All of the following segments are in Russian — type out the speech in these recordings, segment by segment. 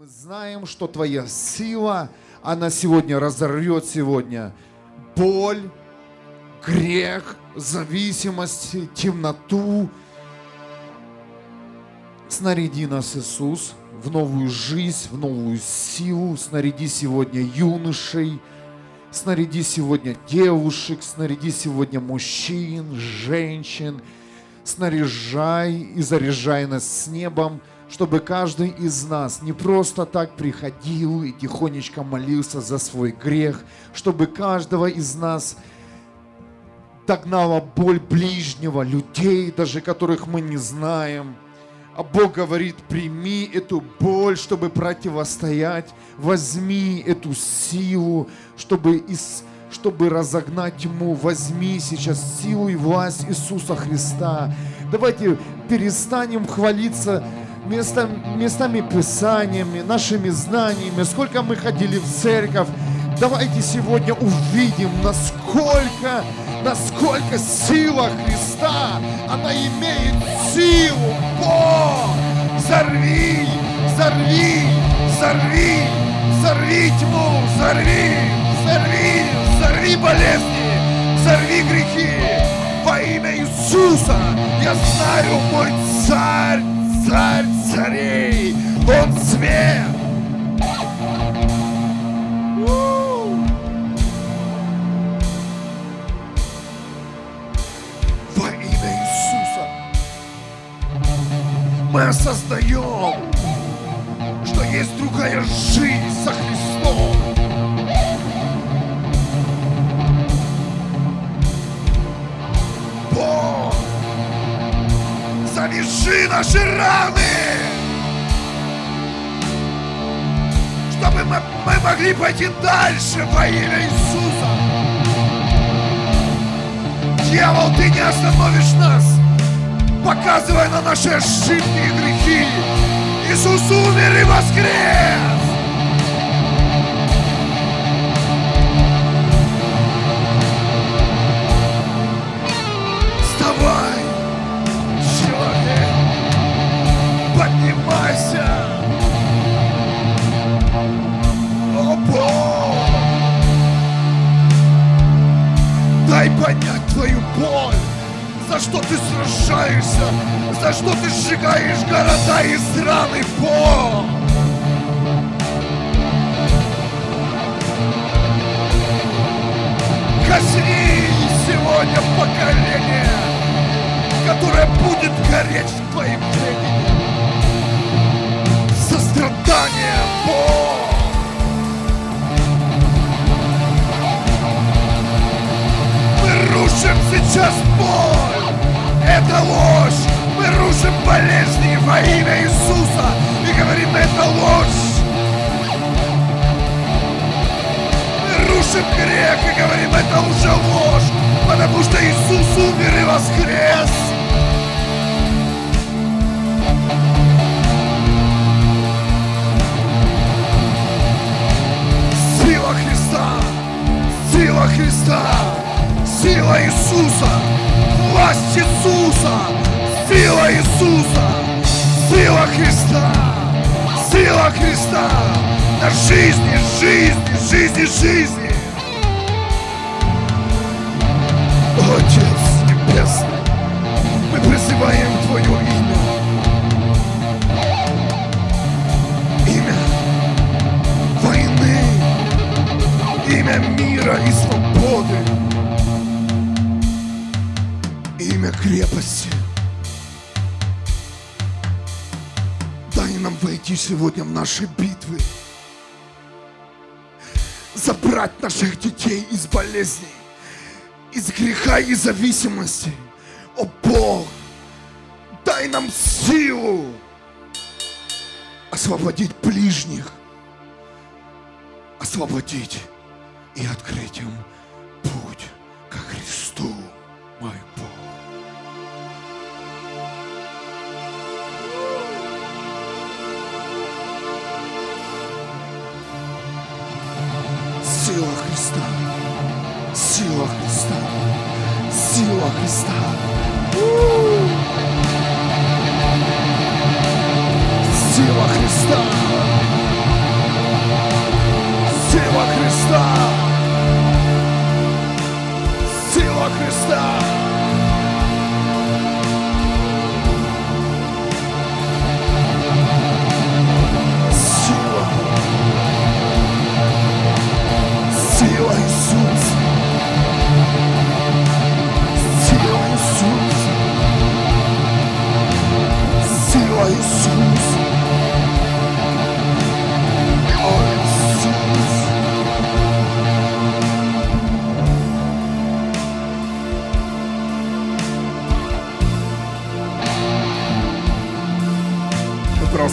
Мы знаем, что Твоя сила, она сегодня разорвет сегодня боль, грех, зависимость, темноту. Снаряди нас, Иисус, в новую жизнь, в новую силу. Снаряди сегодня юношей, снаряди сегодня девушек, снаряди сегодня мужчин, женщин. Снаряжай и заряжай нас с небом – чтобы каждый из нас не просто так приходил и тихонечко молился за свой грех, чтобы каждого из нас догнала боль ближнего, людей, даже которых мы не знаем. А Бог говорит, прими эту боль, чтобы противостоять, возьми эту силу, чтобы, из, чтобы разогнать тьму, возьми сейчас силу и власть Иисуса Христа. Давайте перестанем хвалиться места, местами Писаниями, нашими знаниями, сколько мы ходили в церковь. Давайте сегодня увидим, насколько, насколько сила Христа, она имеет силу. Бог, взорви, взорви, взорви, взорви тьму, взорви, взорви, взорви болезни, взорви грехи. Во имя Иисуса я знаю, мой царь, царь царей, он свет. Во имя Иисуса мы осознаем, что есть другая жизнь со Христом. Наши раны, чтобы мы, мы могли пойти дальше во имя Иисуса. Дьявол, ты не остановишь нас, показывая на наши ошибки и грехи. Иисус умер и воскрес. Вставай, Бог, дай понять твою боль, за что ты сражаешься, за что ты сжигаешь города и страны, Бог. Коснись сегодня поколение, которое будет гореть в твоем времени. Сострадание, Бог. Рушим сейчас боль. Это ложь. Мы рушим болезни во имя Иисуса. И говорим, это ложь. Мы рушим грех и говорим, это уже ложь. Потому что Иисус умер и воскрес. Сила Христа! Сила Христа! Сила Иисуса! Власть Иисуса! Сила Иисуса! Сила Христа! Сила Христа! На жизни, жизни, жизни, жизни! Отец Небесный, мы призываем Твое имя. Имя войны, имя мира и свободы, имя крепости. Дай нам войти сегодня в наши битвы, забрать наших детей из болезней, из греха и зависимости. О Бог, дай нам силу освободить ближних, освободить и открыть им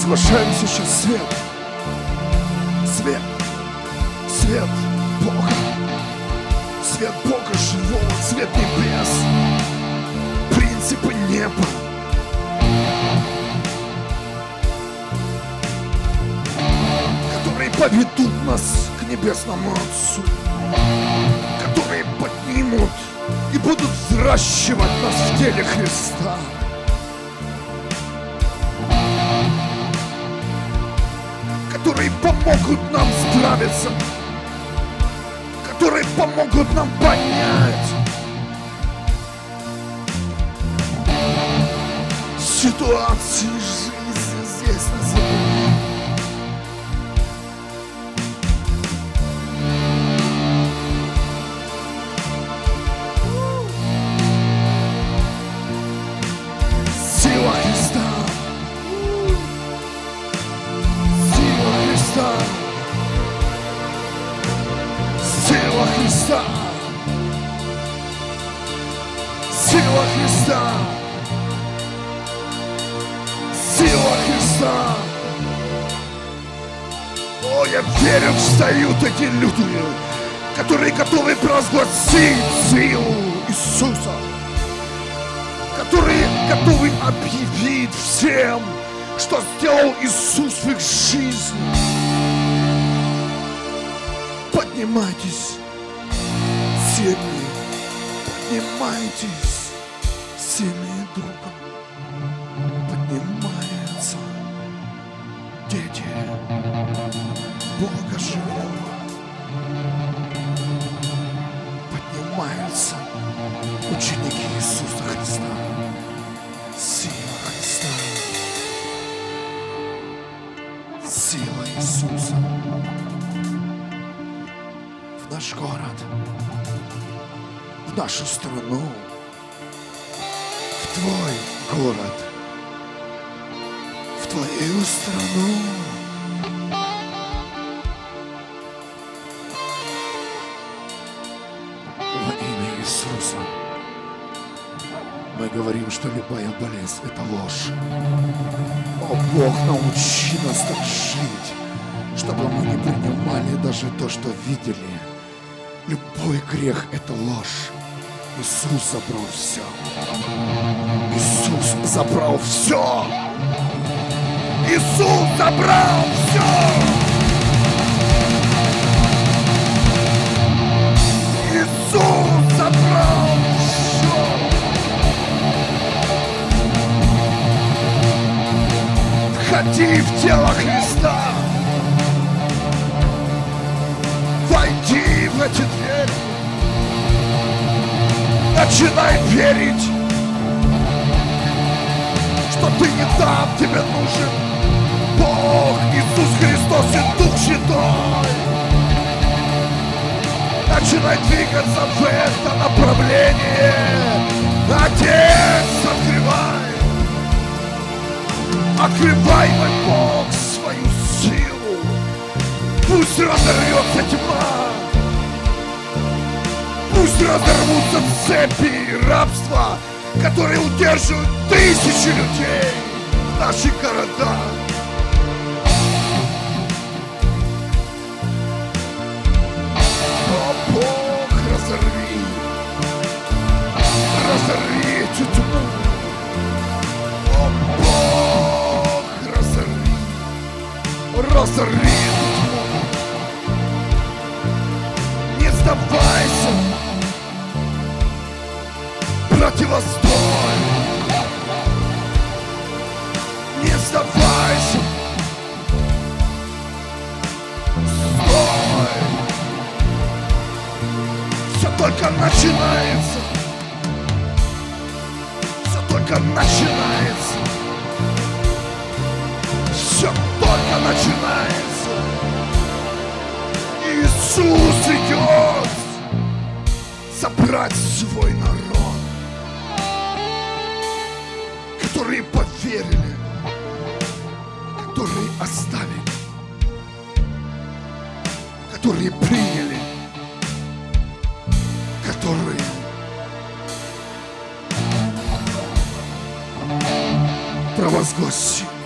провозглашаем сейчас свет. Свет. Свет Бога. Свет Бога живого, свет небес. Принципы неба. Которые поведут нас к небесному Отцу. Которые поднимут и будут взращивать нас в теле Христа. Помогут нам справиться, которые помогут нам понять ситуации жизни встают эти люди, которые готовы провозгласить силу Иисуса которые готовы объявить всем, что сделал Иисус в их жизни. Поднимайтесь, семьи, поднимайтесь, семьи духом. Живого. Поднимаются ученики Иисуса Христа. Сила Христа. Сила Иисуса. В наш город. В нашу страну. В твой город. Что любая болезнь – это ложь. О, Бог, научи нас так жить, чтобы мы не принимали даже то, что видели. Любой грех – это ложь. Иисус забрал все. Иисус забрал все. Иисус забрал все. Иисус Входи в тело Христа. Войди в эти двери. Начинай верить, что ты не там, тебе нужен Бог, Иисус Христос и Дух Святой. Начинай двигаться в это направление. Отец, открывай. Открывай, мой Бог, свою силу. Пусть разорвется тьма. Пусть разорвутся цепи рабства, которые удерживают тысячи людей в наших городах. Бог, разорви, разорви эту тьму. Разорви. Не сдавайся, противостой. Не сдавайся, стой. Все только начинается. Все только начинается. Только начинается. Иисус идет собрать свой народ, которые поверили, которые оставили, которые приняли которые провозгласили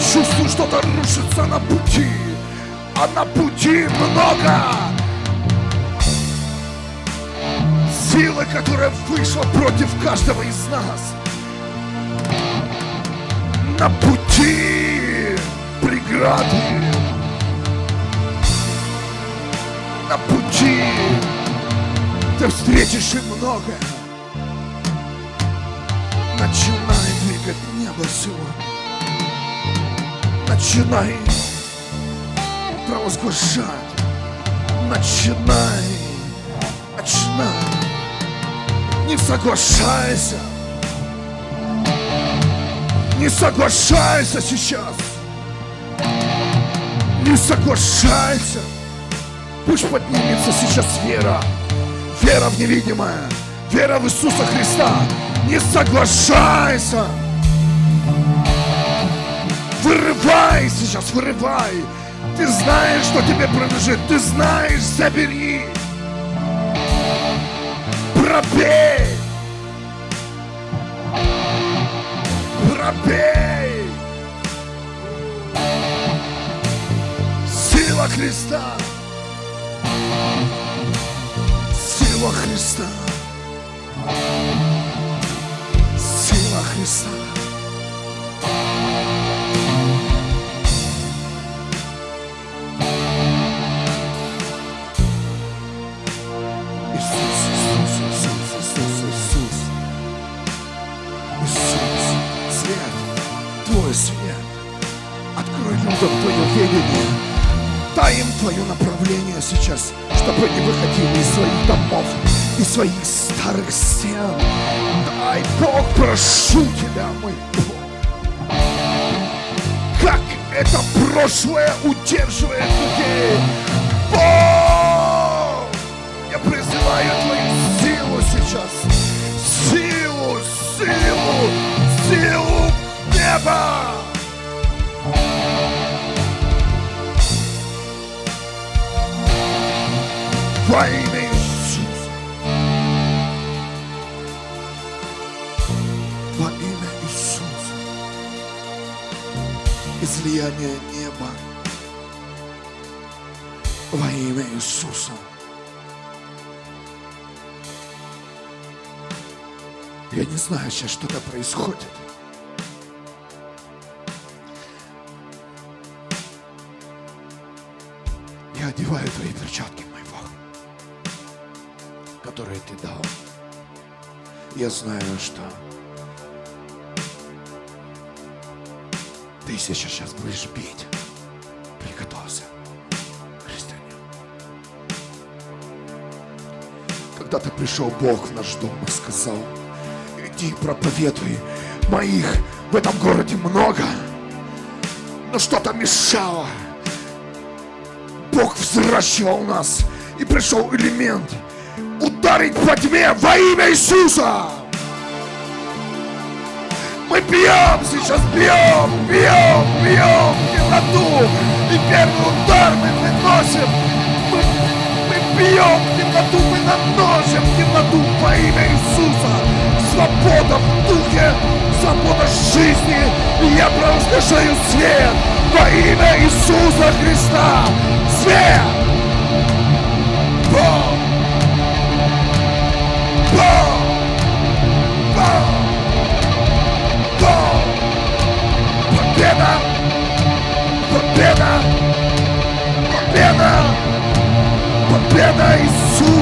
чувствую, что-то рушится на пути. А на пути много силы, которая вышла против каждого из нас. На пути преграды. На пути ты встретишь и многое. Начинай двигать небо сегодня. Начинай провозглашать. Начинай. Начинай. Не соглашайся. Не соглашайся сейчас. Не соглашайся. Пусть поднимется сейчас вера. Вера в невидимое. Вера в Иисуса Христа. Не соглашайся. Вырывай сейчас, вырывай. Ты знаешь, что тебе принадлежит. Ты знаешь, забери. Пробей. Пробей. Сила Христа. Сила Христа. Сила Христа. Открой людям Твое видение. Дай им Твое направление сейчас, чтобы они выходили из своих домов, из своих старых стен. Дай, Бог, прошу Тебя, мой Бог. Как это прошлое удерживает людей. Бог! Я призываю Твою силу сейчас. Силу, силу, силу неба! Во имя Иисуса. Во имя Иисуса. Излияние неба. Во имя Иисуса. Я не знаю сейчас, что-то происходит. Я одеваю твои перчатки, которые ты дал. Я знаю, что ты сейчас будешь бить. Приготовься, христианин. Когда-то пришел Бог в наш дом и сказал, иди проповедуй, моих в этом городе много, но что-то мешало. Бог взращивал нас, и пришел элемент ударить по тьме во имя Иисуса. Мы бьем сейчас, бьем, бьем, бьем темноту. И первый удар мы выносим. Мы, мы бьем темноту, мы наносим темноту во имя Иисуса. Свобода в духе, свобода жизни. И я провозглашаю свет во имя Иисуса Христа. Свет! Победа Иисуса! Победа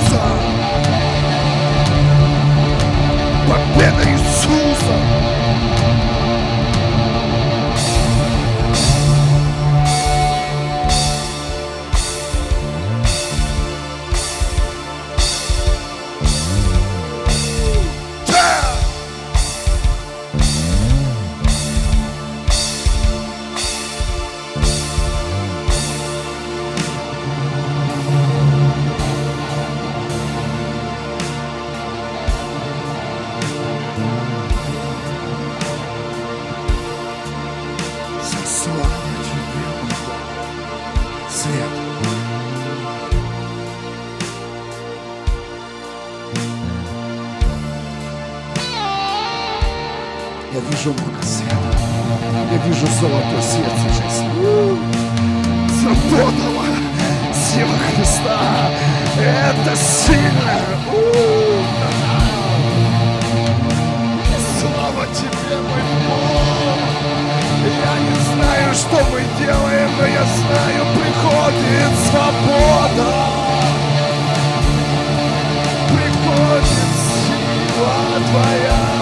сила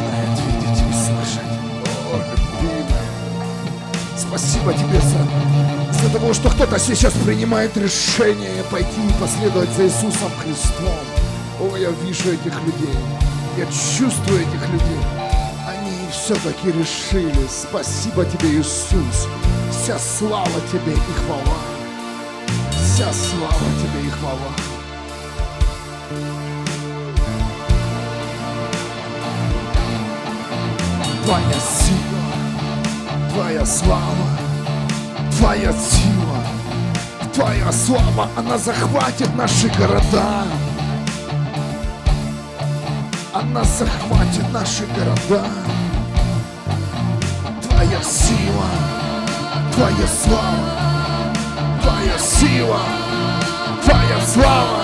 начинает видеть и слышать. О, любимый. Спасибо тебе за, за того, что кто-то сейчас принимает решение пойти и последовать за Иисусом Христом. О, я вижу этих людей. Я чувствую этих людей. Они все-таки решили. Спасибо тебе, Иисус. Вся слава тебе и хвала. Вся слава тебе и хвала. Твоя сила, Твоя слава, Твоя сила, Твоя слава, она захватит наши города. Она захватит наши города. Твоя сила, Твоя слава, Твоя сила, Твоя слава,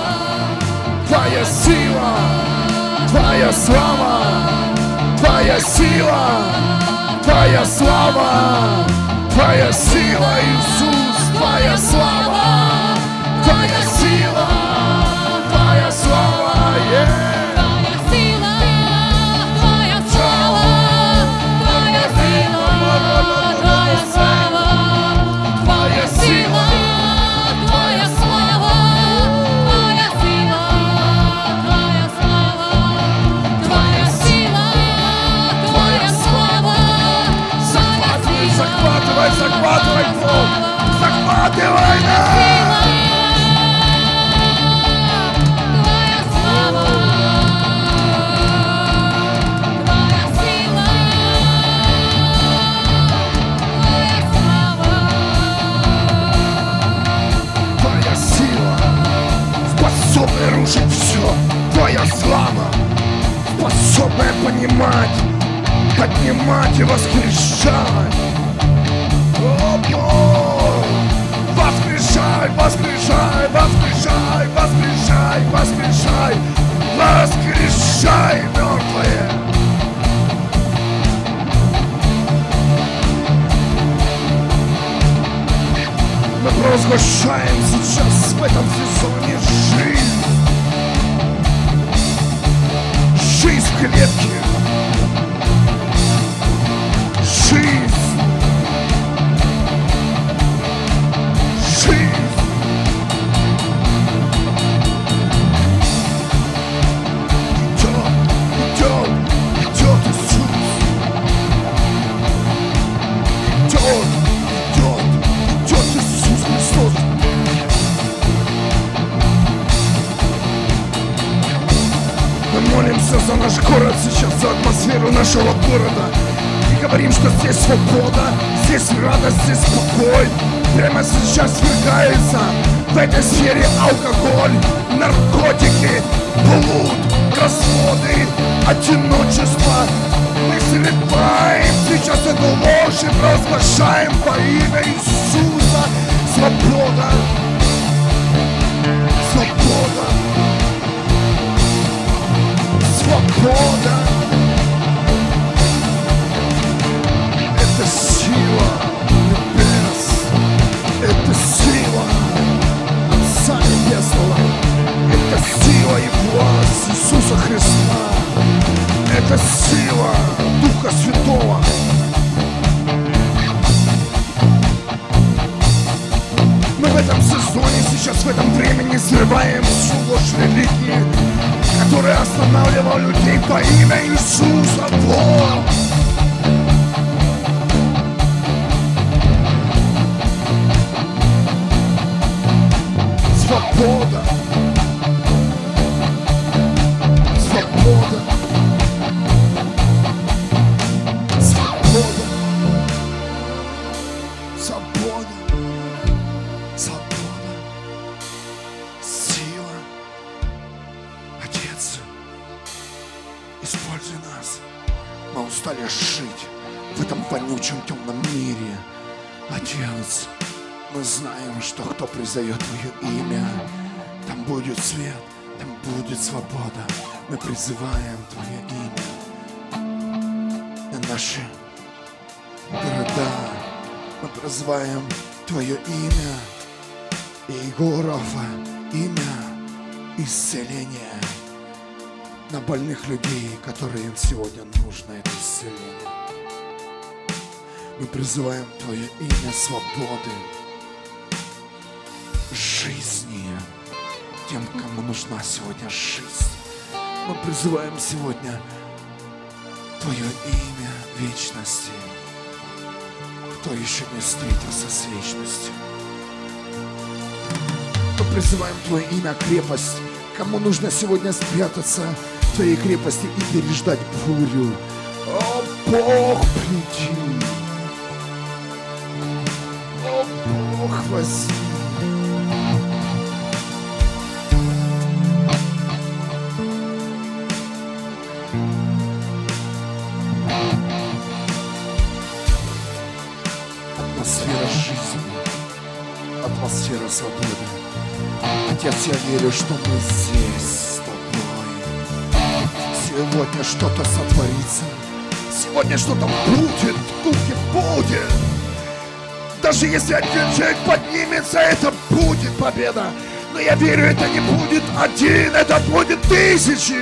Твоя сила, Твоя слава, Твоя сила, Твоя слава, Твоя сила, Иисус, Твоя слава, Твоя сила, Слава способная понимать, поднимать и воскрешать. О! Воскрешай, воскрешай, воскрешай, воскрешай, воскрешай, воскрешай, мертвые. Мы провозглашаем сейчас в этом сезоне жизнь. Жизнь в клетке. Жизнь. Атмосферу нашего города. И говорим, что здесь свобода, здесь радость, здесь покой. Прямо сейчас свергается в этой сфере алкоголь, наркотики, блуд, разводы, одиночество. Мы срываем сейчас эту ложь и провозглашаем во имя Иисуса свобода. Свобода. Свобода. Иисуса Христа. Это сила Духа Святого. Мы в этом сезоне, сейчас в этом времени срываем всю ложь религии, которая останавливала людей во имя Иисуса. Призываем Твое имя свободы, жизни тем, кому нужна сегодня жизнь. Мы призываем сегодня Твое имя вечности, кто еще не встретился с вечностью. Мы призываем Твое имя крепость, кому нужно сегодня спрятаться в Твоей крепости и переждать бурю. О, Бог, приди! Возьми! Атмосфера жизни, атмосфера свободы. Отец, я верю, что мы здесь с тобой. Сегодня что-то сотворится. Сегодня что-то будет, духе будет. Даже если один человек поднимется, это будет победа. Но я верю, это не будет один, это будет тысячи.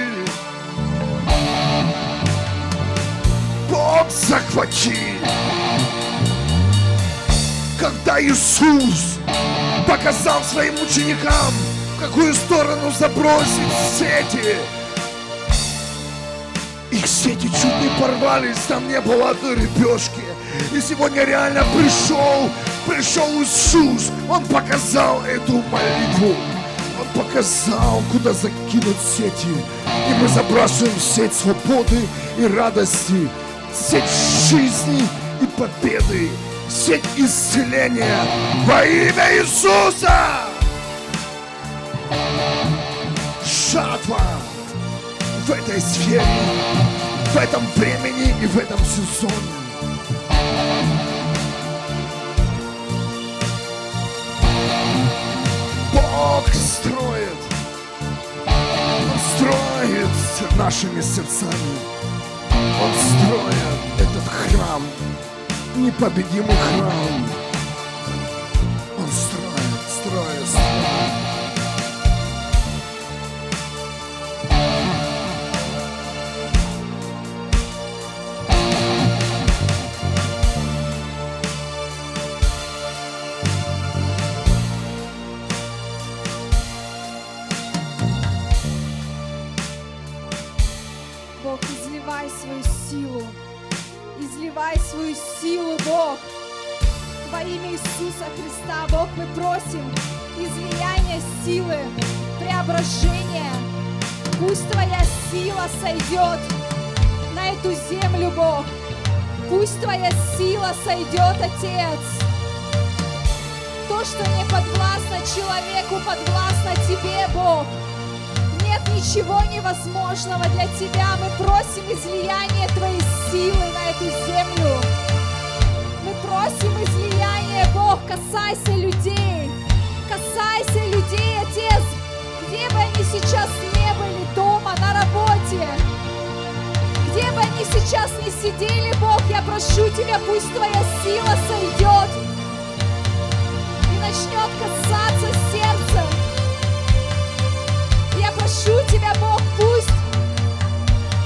Бог захвати. Когда Иисус показал своим ученикам, в какую сторону забросить сети, их сети чуть не порвались, там не было одной рыбешки. И сегодня реально пришел, пришел Иисус. Он показал эту молитву. Он показал, куда закинуть сети. И мы забрасываем сеть свободы и радости, сеть жизни и победы, сеть исцеления во имя Иисуса. Жатва в этой сфере, в этом времени и в этом сезоне. Строит нашими сердцами. Он строит этот храм, непобедимый храм. Иисуса Христа, Бог, мы просим излияния силы, преображения Пусть Твоя сила сойдет на эту землю, Бог. Пусть Твоя сила сойдет, Отец. То, что не подвластно человеку, подвластно Тебе, Бог. Нет ничего невозможного для Тебя. Мы просим излияния Твоей силы на эту землю. Мы просим излияния, Бог, касайся людей. Касайся людей, Отец, где бы они сейчас не были, дома, на работе. Где бы они сейчас не сидели, Бог, я прошу Тебя, пусть Твоя сила сойдет и начнет касаться сердца. Я прошу Тебя, Бог, пусть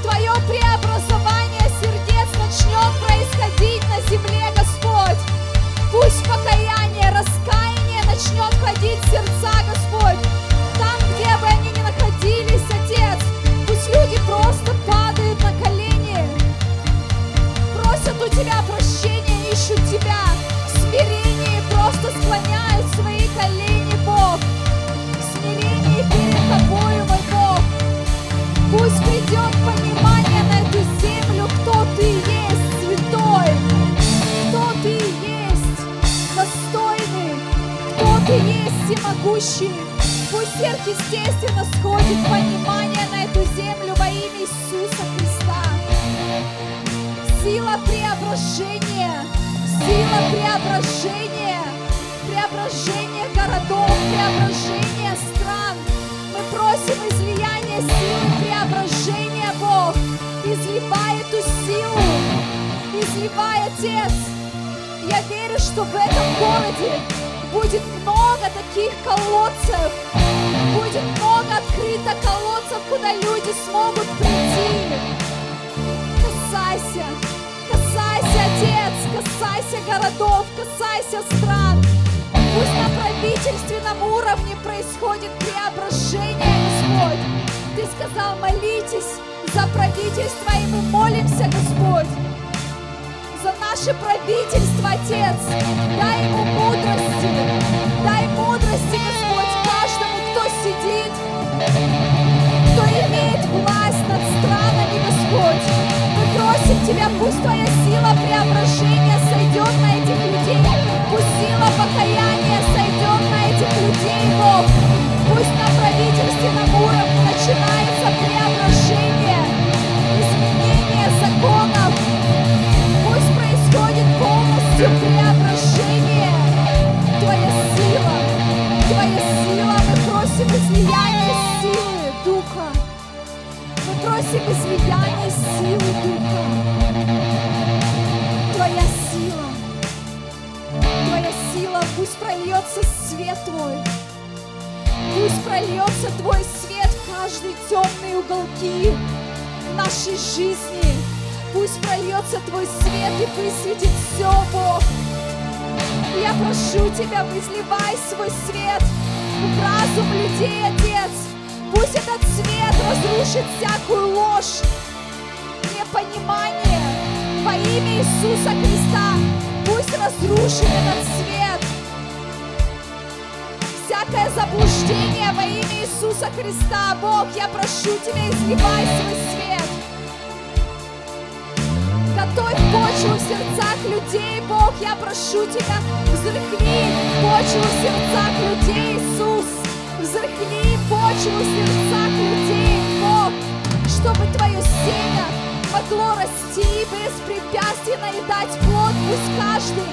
Твое преобразование сердец начнет происходить на земле, Господь. Пусть покаяние, раскаяние начнет ходить в сердца, Господь. Там, где бы они ни находились, Отец, пусть люди просто падают на колени, просят у Тебя прощения, ищут Тебя в смирении, просто склоняют свои колени, Бог. В смирении перед Тобою, мой Бог. Всемогущий. Пусть сверхъестественно сходит понимание на эту землю во имя Иисуса Христа. Сила преображения, сила преображения, преображение городов, преображение стран. Мы просим излияния силы преображения, Бог. Изливай эту силу, изливай, Отец. Я верю, что в этом городе будет много таких колодцев, будет много открыто колодцев, куда люди смогут прийти. Касайся, касайся, Отец, касайся городов, касайся стран. Пусть на правительственном уровне происходит преображение, Господь. Ты сказал, молитесь за правительство, и мы молимся, Господь. За наше правительство, Отец. Дай ему мудрости, дай мудрости, Господь, каждому, кто сидит, кто имеет власть над странами, Господь. Мы просим Тебя, пусть Твоя сила преображения сойдет на этих людей. Пусть сила покаяния сойдет на этих людей, Бог. Пусть на правительственном уровне начинается преображение, преображение. Твоя сила, Твоя сила, мы просим силы Духа. Мы просим силы Духа. Твоя сила, Твоя сила, пусть прольется свет Твой. Пусть прольется Твой свет в темные уголки нашей жизни. Пусть прольется Твой свет и высветит все, Бог. Я прошу Тебя, изливай свой свет в разум людей, Отец. Пусть этот свет разрушит всякую ложь, непонимание во имя Иисуса Христа. Пусть разрушит этот свет. Всякое заблуждение во имя Иисуса Христа. Бог, я прошу Тебя, изливай свой свет. Почву в сердцах людей, Бог, я прошу Тебя, взрыхли почву в сердцах людей, Иисус. Взрыхли почву в сердцах людей, Бог, чтобы Твое семя могло расти без препятствий наедать плод. Пусть каждый,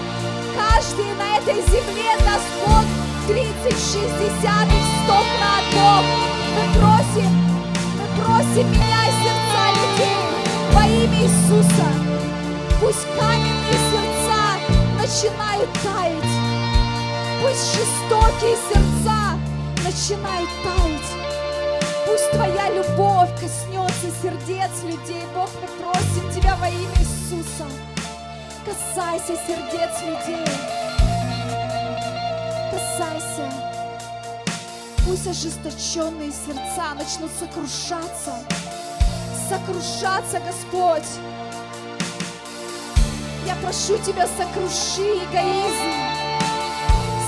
каждый на этой земле даст плод 30, 60 и 100 крат, Бог. Мы просим, мы просим, меняй сердца людей во имя Иисуса. Пусть каменные сердца начинают таять. Пусть жестокие сердца начинают таять. Пусть Твоя любовь коснется сердец людей. Бог, мы просим Тебя во имя Иисуса. Касайся сердец людей. Касайся. Пусть ожесточенные сердца начнут сокрушаться. Сокрушаться, Господь. Я прошу Тебя, сокруши эгоизм.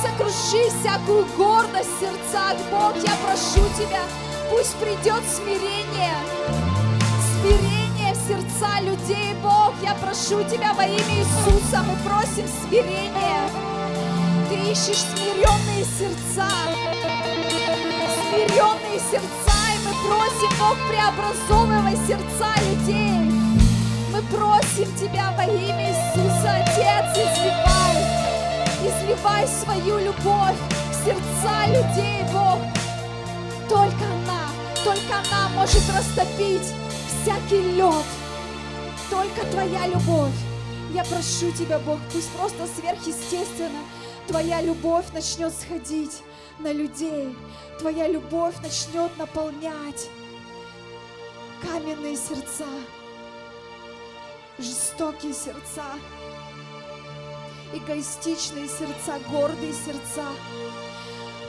Сокруши всякую гордость в сердцах, Бог. Я прошу Тебя, Пусть придет смирение. Смирение в сердца людей, Бог. Я прошу Тебя во имя Иисуса. Мы просим смирения. Ты ищешь смиренные сердца. Смиренные сердца. И мы просим, Бог, преобразовывай сердца людей. Мы просим Тебя во имя Иисуса, Отец, изливай. Изливай свою любовь в сердца людей, Бог. Только она, только она может растопить всякий лед. Только Твоя любовь. Я прошу Тебя, Бог, пусть просто сверхъестественно Твоя любовь начнет сходить на людей. Твоя любовь начнет наполнять каменные сердца, жестокие сердца, эгоистичные сердца, гордые сердца.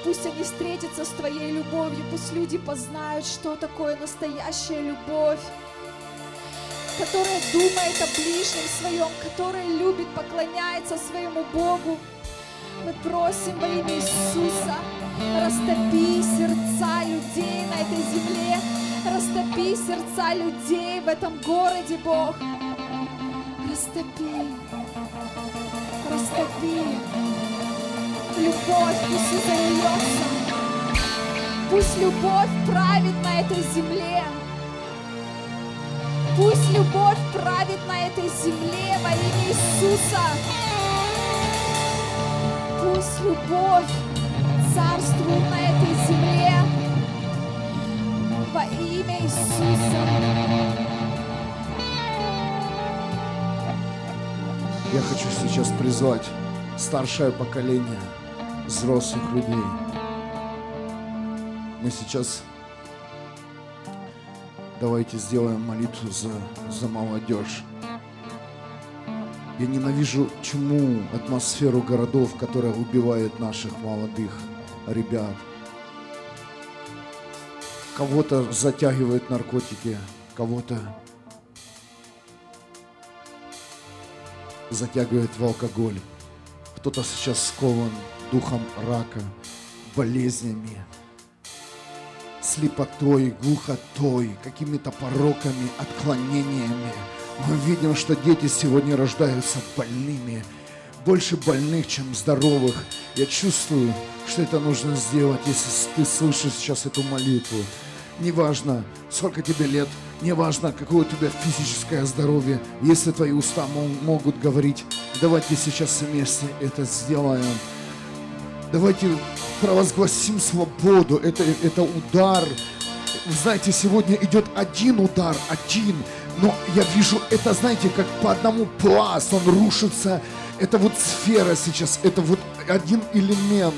Пусть они встретятся с Твоей любовью, пусть люди познают, что такое настоящая любовь, которая думает о ближнем своем, которая любит, поклоняется своему Богу. Мы просим во имя Иисуса, растопи сердца людей на этой земле, растопи сердца людей в этом городе, Бог. Растопи, растопи. Любовь пусть и. Пусть любовь правит на этой земле. Пусть любовь правит на этой земле во имя Иисуса. Пусть любовь царствует на этой земле во имя Иисуса. Я хочу сейчас призвать старшее поколение взрослых людей. Мы сейчас давайте сделаем молитву за, за молодежь. Я ненавижу чуму, атмосферу городов, которая убивает наших молодых ребят. Кого-то затягивает наркотики, кого-то затягивает в алкоголь. Кто-то сейчас скован духом рака, болезнями, слепотой, глухотой, какими-то пороками, отклонениями. Мы видим, что дети сегодня рождаются больными, больше больных, чем здоровых. Я чувствую, что это нужно сделать, если ты слышишь сейчас эту молитву. Неважно, сколько тебе лет, неважно, какое у тебя физическое здоровье, если твои уста мо- могут говорить, давайте сейчас вместе это сделаем. Давайте провозгласим свободу. Это, это удар. Вы знаете, сегодня идет один удар, один. Но я вижу это, знаете, как по одному пласт он рушится. Это вот сфера сейчас, это вот один элемент.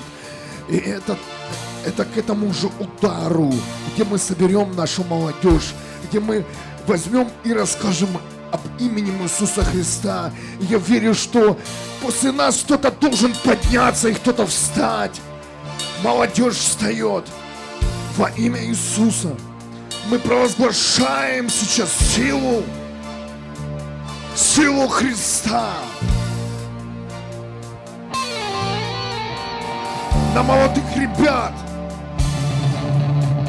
И это, это к этому же удару, где мы соберем нашу молодежь, где мы возьмем и расскажем об имени Иисуса Христа. Я верю, что после нас кто-то должен подняться и кто-то встать. Молодежь встает во имя Иисуса. Мы провозглашаем сейчас силу, силу Христа. На молодых ребят,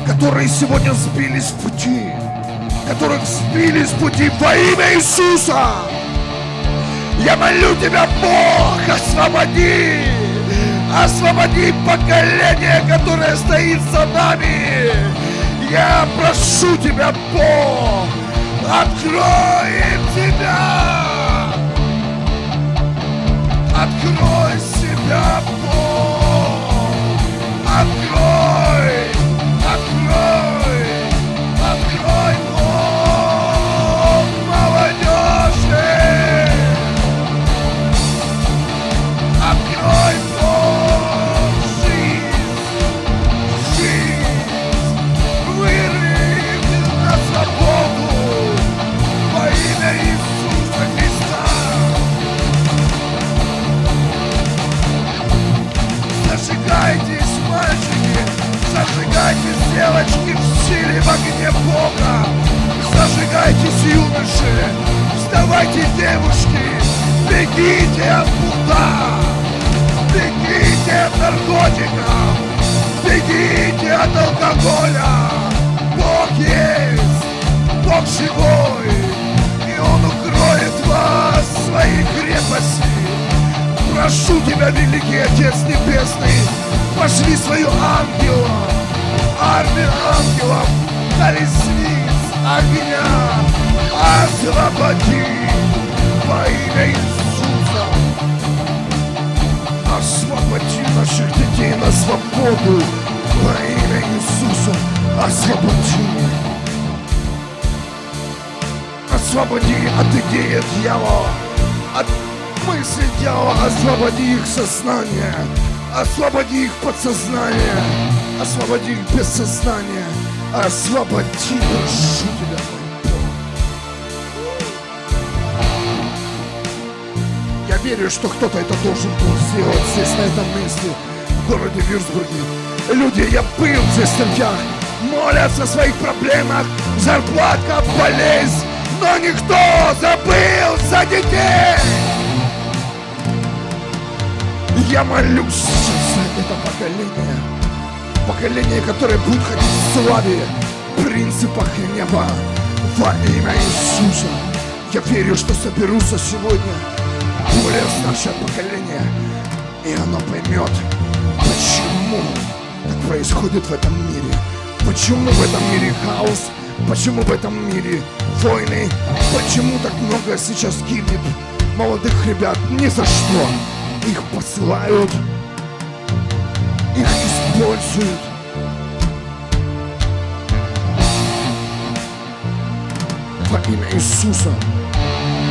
которые сегодня сбились с пути, которых сбили с пути во имя Иисуса. Я молю Тебя, Бог, освободи! Освободи поколение, которое стоит за нами! Я прошу Тебя, Бог, открой им Тебя! Открой себя, Бог! Открой! Зажигайте, девочки, в силе в огне Бога! Зажигайтесь, юноши! Вставайте, девушки! Бегите от пута! Бегите от наркотиков! Бегите от алкоголя! Бог есть! Бог живой! И Он укроет вас в своей крепости! Прошу тебя, великий Отец Небесный, пошли свою ангела! Армию ангелов, колесниц, огня, освободи во имя Иисуса. Освободи наших детей на свободу во имя Иисуса. Освободи. Освободи от идеи дьявола, от мысли дьявола, освободи их сознание, освободи их подсознание, освободи их бессознание, освободи душу тебя, мой Бог. Я верю, что кто-то это должен был сделать здесь, на этом месте, в городе Вирсбурге. Люди, я был здесь в молятся о своих проблемах, зарплатка, болезнь, но никто забыл за детей. Я молюсь за это поколение, поколение, которое будет ходить в славе, принципах неба во имя Иисуса. Я верю, что соберутся сегодня более старшее поколение, и оно поймет, почему так происходит в этом мире. Почему в этом мире хаос, почему в этом мире войны, почему так много сейчас гибнет молодых ребят ни за что. Их посылают, их используют. Во имя Иисуса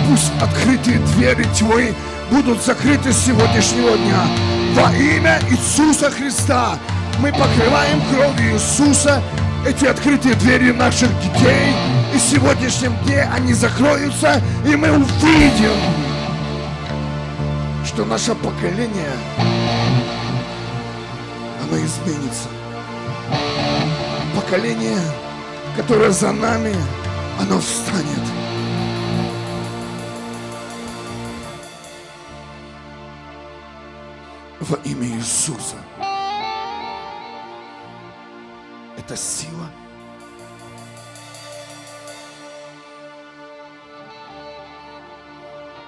пусть открытые двери тьмы будут закрыты с сегодняшнего дня. Во имя Иисуса Христа мы покрываем кровью Иисуса эти открытые двери наших детей. И в сегодняшнем дне они закроются, и мы увидим, что наше поколение, оно изменится. Поколение, которое за нами, оно встанет. во имя Иисуса. Это сила.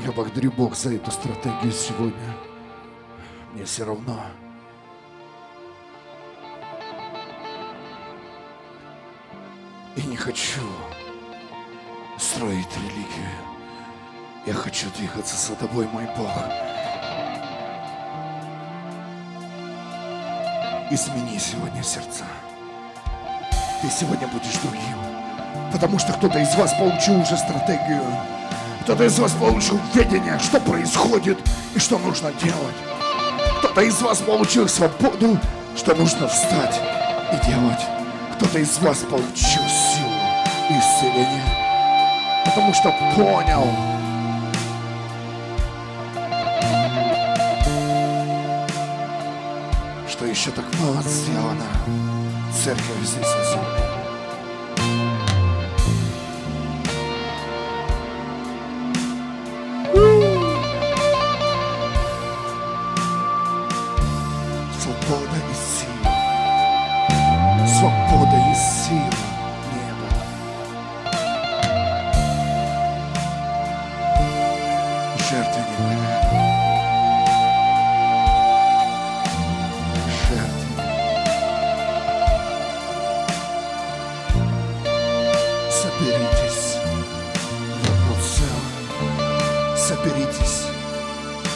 Я благодарю Бог за эту стратегию сегодня. Мне все равно. И не хочу строить религию. Я хочу двигаться за тобой, мой Бог. Измени сегодня сердца. Ты сегодня будешь другим. Потому что кто-то из вас получил уже стратегию. Кто-то из вас получил видение, что происходит и что нужно делать. Кто-то из вас получил свободу, что нужно встать и делать. Кто-то из вас получил исцеление. Потому что понял, что еще так мало сделано церковь здесь на земле.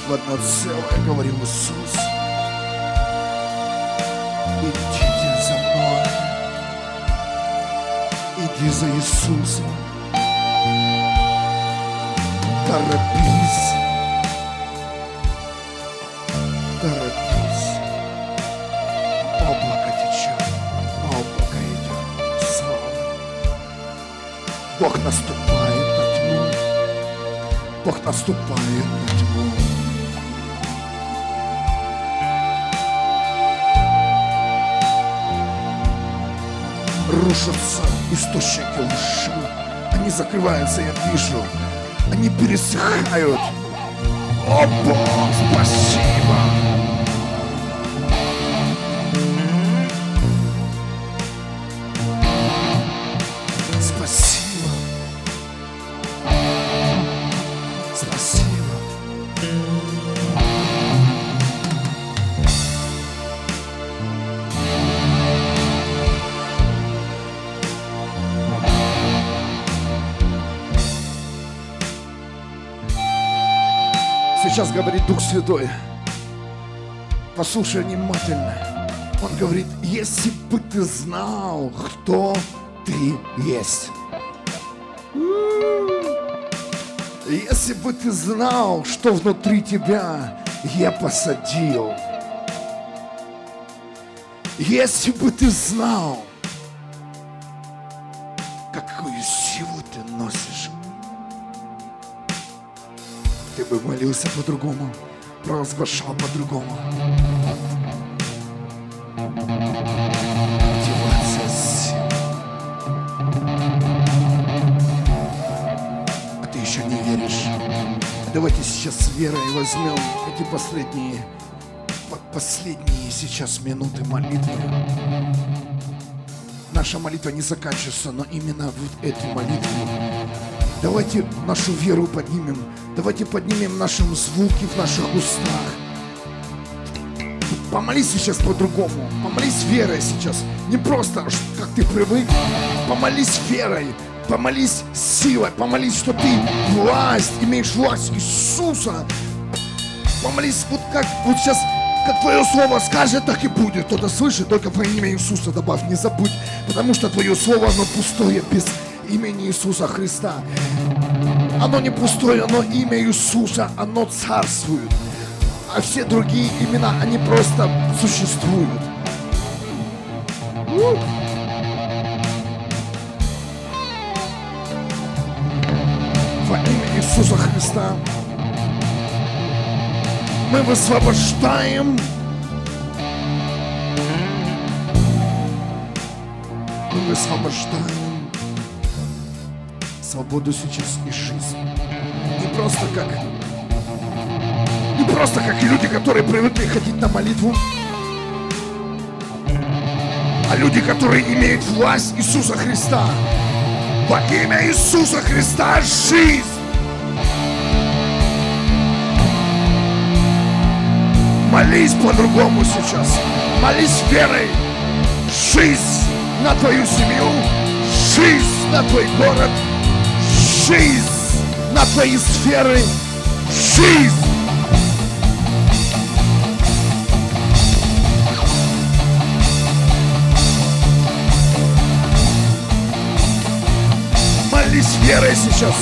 В одно целое, говорил Иисус. Идите за мной. Иди за Иисусом. Торопись. Торопись. Облако течет, облако идет. Слава. Бог наступает на тьму. Бог наступает на Рушатся источники лжи. Они закрываются, я вижу. Они пересыхают. О, Бог, спасибо! Говорит Дух Святой. Послушай внимательно. Он говорит, если бы ты знал, кто ты есть. Если бы ты знал, что внутри тебя я посадил. Если бы ты знал, молился по-другому, провозглашал по-другому. А ты еще не веришь. Давайте сейчас с верой возьмем эти последние, по- последние сейчас минуты молитвы. Наша молитва не заканчивается, но именно вот эти молитвы Давайте нашу веру поднимем. Давайте поднимем наши звуки в наших устах. Помолись сейчас по-другому. Помолись верой сейчас. Не просто, как ты привык. Помолись верой. Помолись силой. Помолись, что ты власть, имеешь власть Иисуса. Помолись вот как вот сейчас, как твое слово скажет, так и будет. Кто-то слышит, только во имя Иисуса добавь, не забудь. Потому что твое слово, оно пустое без имени Иисуса Христа. Оно не пустое, но имя Иисуса, оно царствует. А все другие имена, они просто существуют. У! Во имя Иисуса Христа мы высвобождаем мы высвобождаем свободу сейчас и жизнь. Не просто как не просто как люди, которые привыкли ходить на молитву, а люди, которые имеют власть Иисуса Христа. Во имя Иисуса Христа жизнь! Молись по-другому сейчас. Молись верой. Жизнь на твою семью, жизнь на твой город, жизнь на твои сферы, жизнь. Молись верой сейчас.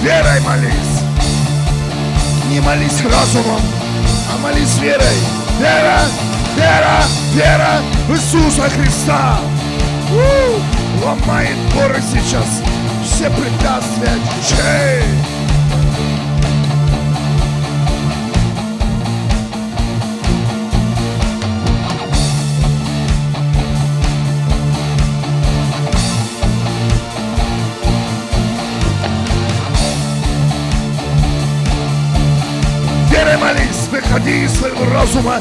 Верой молись. Не молись разумом, а молись верой. Вера, вера, вера в Иисуса Христа. У! Ломает горы сейчас. Все препятствия. Чей! Молись, выходи из своего разума,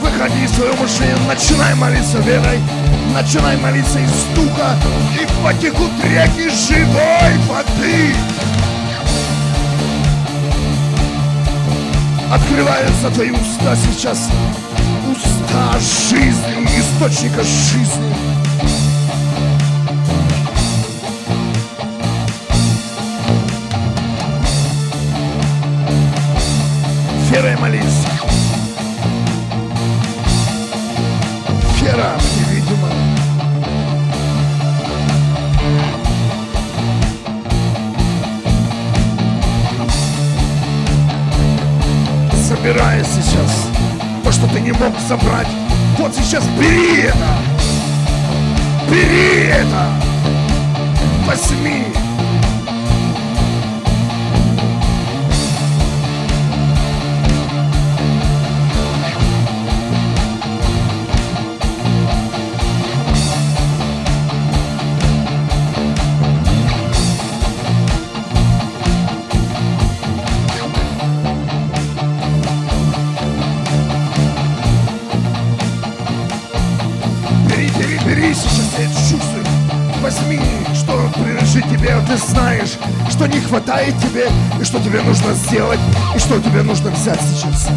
выходи из своего мышления, начинай молиться верой, начинай молиться из духа, и потекут реки живой воды. Открываются твои уста сейчас, уста жизни, источника жизни. Верой молись. Вера невидима. Собирай сейчас то, что ты не мог собрать. Вот сейчас бери это. Бери это. Возьми. хватает тебе, и что тебе нужно сделать, и что тебе нужно взять сейчас.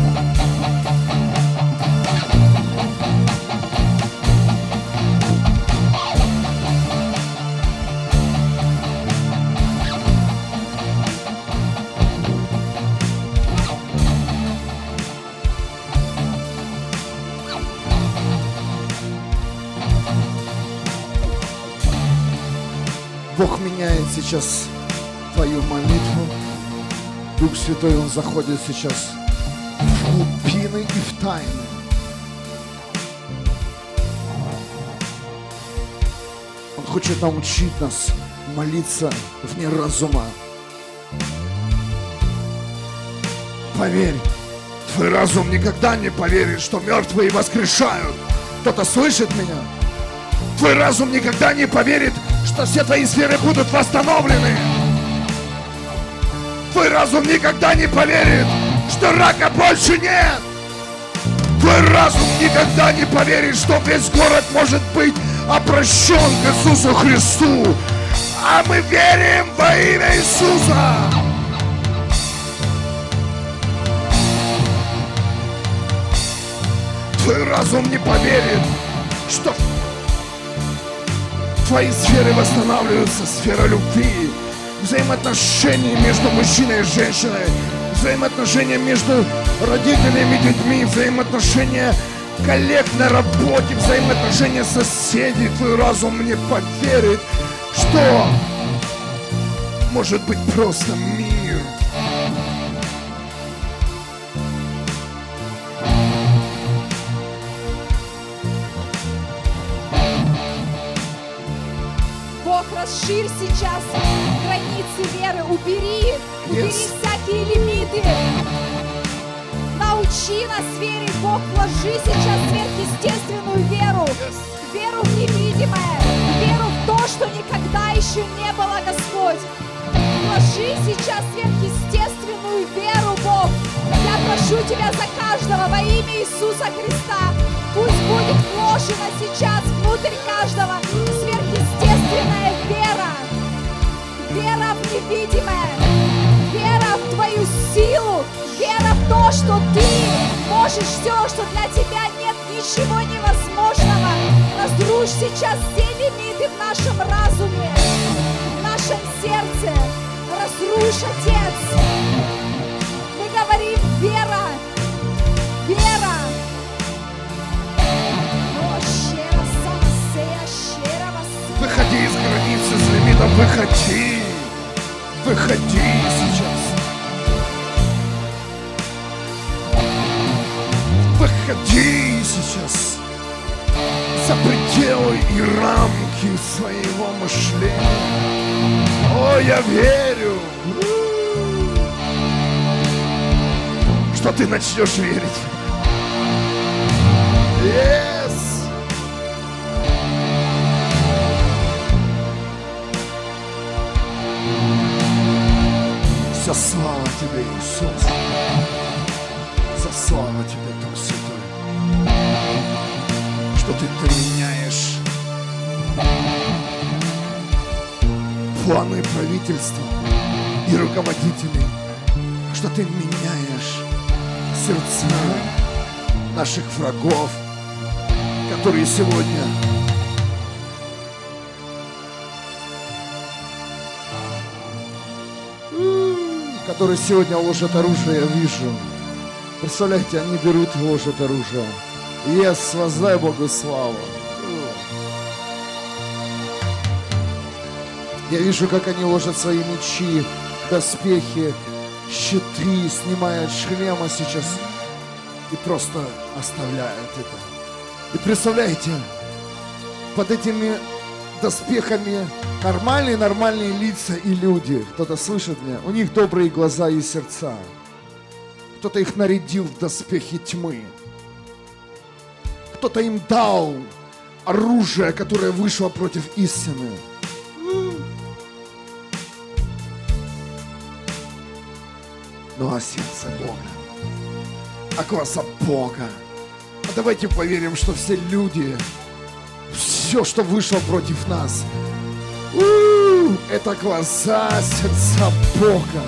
Бог меняет сейчас Святой, Он заходит сейчас в глубины и в тайны. Он хочет научить нас молиться вне разума. Поверь, твой разум никогда не поверит, что мертвые воскрешают. Кто-то слышит меня? Твой разум никогда не поверит, что все твои сферы будут восстановлены. Разум никогда не поверит, что рака больше нет. Твой разум никогда не поверит, что весь город может быть обращен к Иисусу Христу. А мы верим во имя Иисуса. Твой разум не поверит, что твои сферы восстанавливаются, сфера любви, взаимоотношений между мужчиной и женщиной, взаимоотношения между родителями и детьми, взаимоотношения коллег на работе, взаимоотношения соседей. Твой разум не поверит, что может быть просто мир. Бог, расширь сейчас границы веры, убери, убери Yes. всякие лимиты. Научи нас верить, Бог, вложи сейчас сверхъестественную веру, веру в невидимое, веру в то, что никогда еще не было, Господь. Вложи сейчас сверхъестественную веру, Бог. Я прошу Тебя за каждого во имя Иисуса Христа. Пусть будет вложена сейчас внутрь каждого Вера в невидимое. Вера в Твою силу. Вера в то, что Ты можешь все, что для Тебя нет ничего невозможного. Разрушь сейчас все лимиты в нашем разуме, в нашем сердце. Разрушь, Отец. Мы говорим вера, вера. Выходи из границы, из лимитов, выходи. Выходи сейчас. Выходи сейчас за пределы и рамки своего мышления. О, я верю, что ты начнешь верить. Yes! Вся слава тебе, Иисус. За слава тебе, Дух Святой. Что ты, ты меняешь планы правительства и руководителей. Что ты меняешь сердца наших врагов, которые сегодня которые сегодня ложат оружие, я вижу. Представляете, они берут и ложат оружие. Ес, воздай Богу славу. Я вижу, как они ложат свои мечи, доспехи, щиты, снимают шлема сейчас и просто оставляют это. И представляете, под этими доспехами нормальные, нормальные лица и люди. Кто-то слышит меня? У них добрые глаза и сердца. Кто-то их нарядил в доспехи тьмы. Кто-то им дал оружие, которое вышло против истины. Ну а сердце Бога, а глаза Бога. А давайте поверим, что все люди, все, что вышло против нас, у, это глаза сердца Бога.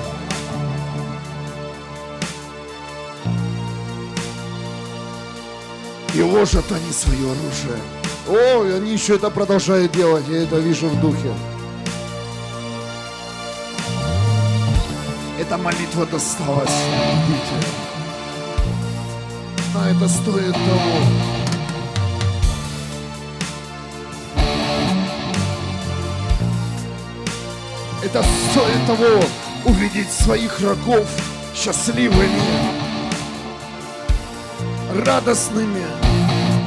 И ложат они свое оружие. О, они еще это продолжают делать, я это вижу в духе. Эта молитва досталась Питеру. Но это стоит того. Это стоит того увидеть своих врагов счастливыми, радостными.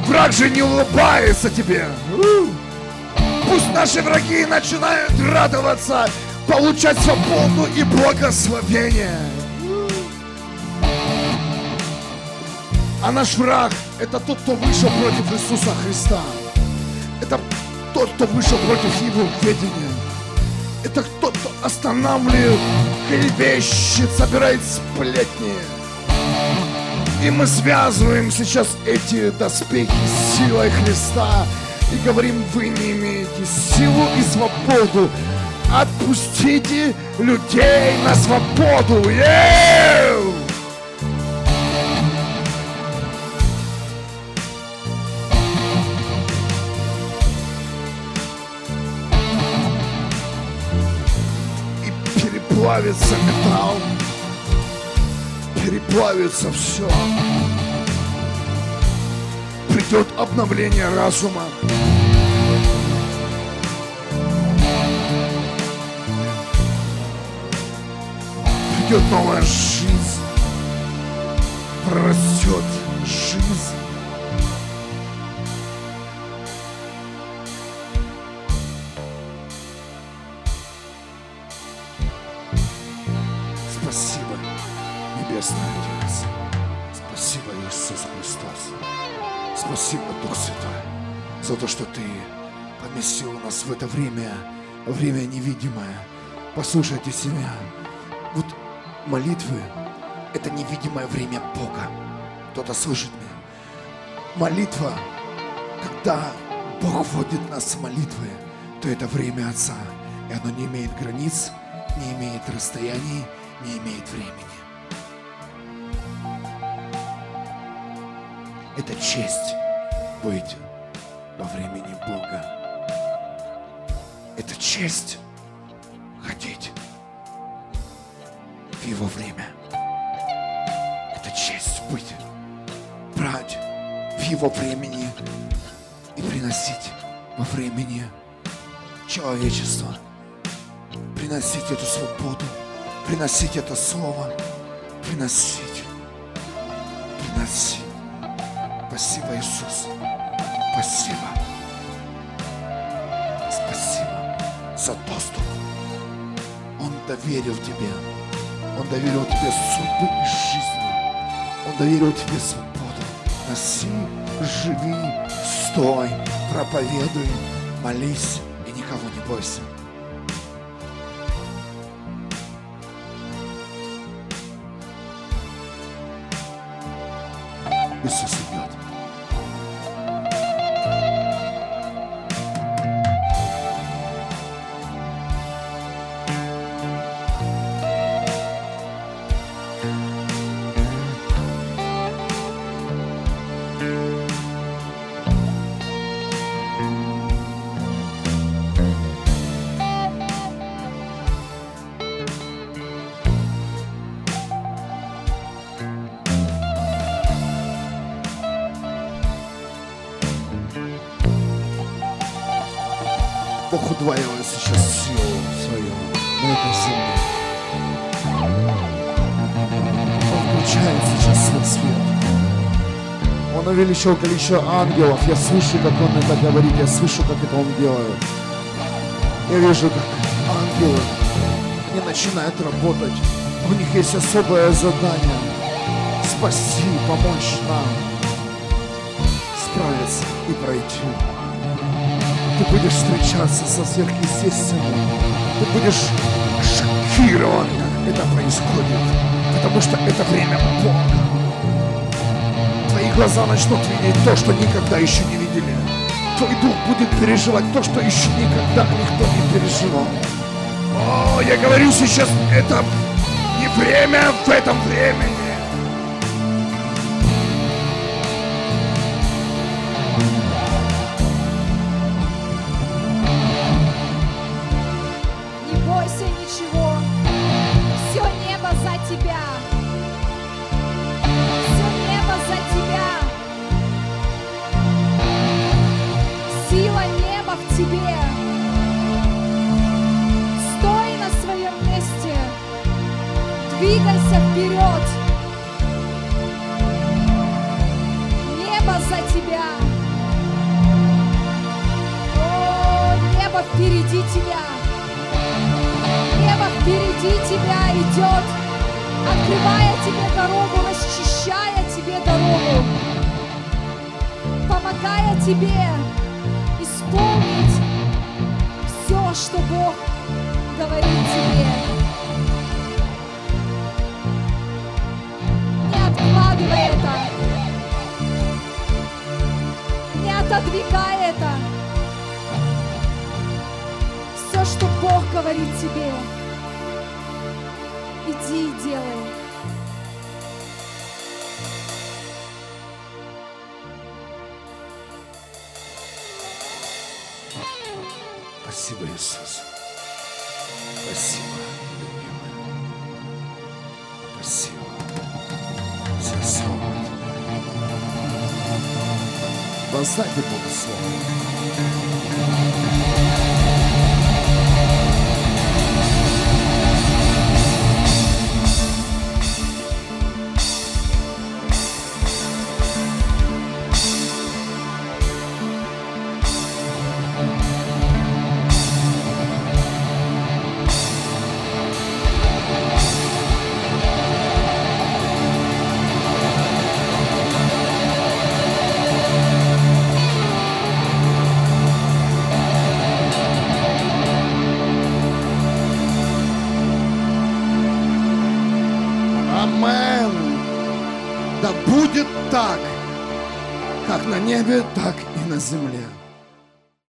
Враг же не улыбается тебе. Пусть наши враги начинают радоваться, получать свободу и благословение. А наш враг – это тот, кто вышел против Иисуса Христа. Это тот, кто вышел против Его ведения. Это кто останавливает клевещет, собирает сплетни. И мы связываем сейчас эти доспехи силой Христа и говорим, вы не имеете силу и свободу. Отпустите людей на свободу. Еу! Переплавится металл, переплавится все. Придет обновление разума. Придет новая жизнь. Прорастет Спасибо, Дух Святой, за то, что Ты поместил нас в это время, время невидимое. Послушайте себя. Вот молитвы – это невидимое время Бога. Кто-то слышит меня? Молитва, когда Бог вводит нас в молитвы, то это время Отца. И оно не имеет границ, не имеет расстояний, не имеет времени. Это честь быть во времени Бога. Это честь ходить в Его время. Это честь быть, брать в Его времени и приносить во времени человечества. Приносить эту свободу, приносить это слово, приносить, приносить. Спасибо, Иисус. Спасибо. Спасибо за доступ. Он доверил тебе. Он доверил тебе судьбы и жизнь. Он доверил тебе свободу. Носи, живи, стой, проповедуй, молись и никого не бойся. Иисус удваивает сейчас силу свою на этой земле. Он включает сейчас свой свет. Он увеличил количество ангелов. Я слышу, как он это говорит. Я слышу, как это он делает. Я вижу, как ангелы, они начинают работать. У них есть особое задание. Спасти, помочь нам справиться и пройти ты будешь встречаться со сверхъестественным. Ты будешь шокирован, как это происходит. Потому что это время Бога. Твои глаза начнут видеть то, что никогда еще не видели. Твой дух будет переживать то, что еще никогда никто не переживал. О, я говорю сейчас, это не время в этом времени. Впереди тебя. Небо впереди тебя идет, открывая тебе дорогу, расчищая тебе дорогу, помогая тебе исполнить все, что Бог говорит тебе. Не откладывай это. Не отодвигай это. Бог говорит тебе, иди и делай. Спасибо, Иисус. Спасибо, любимый. Спасибо. За слово. Воздайте Богу слово. Земле.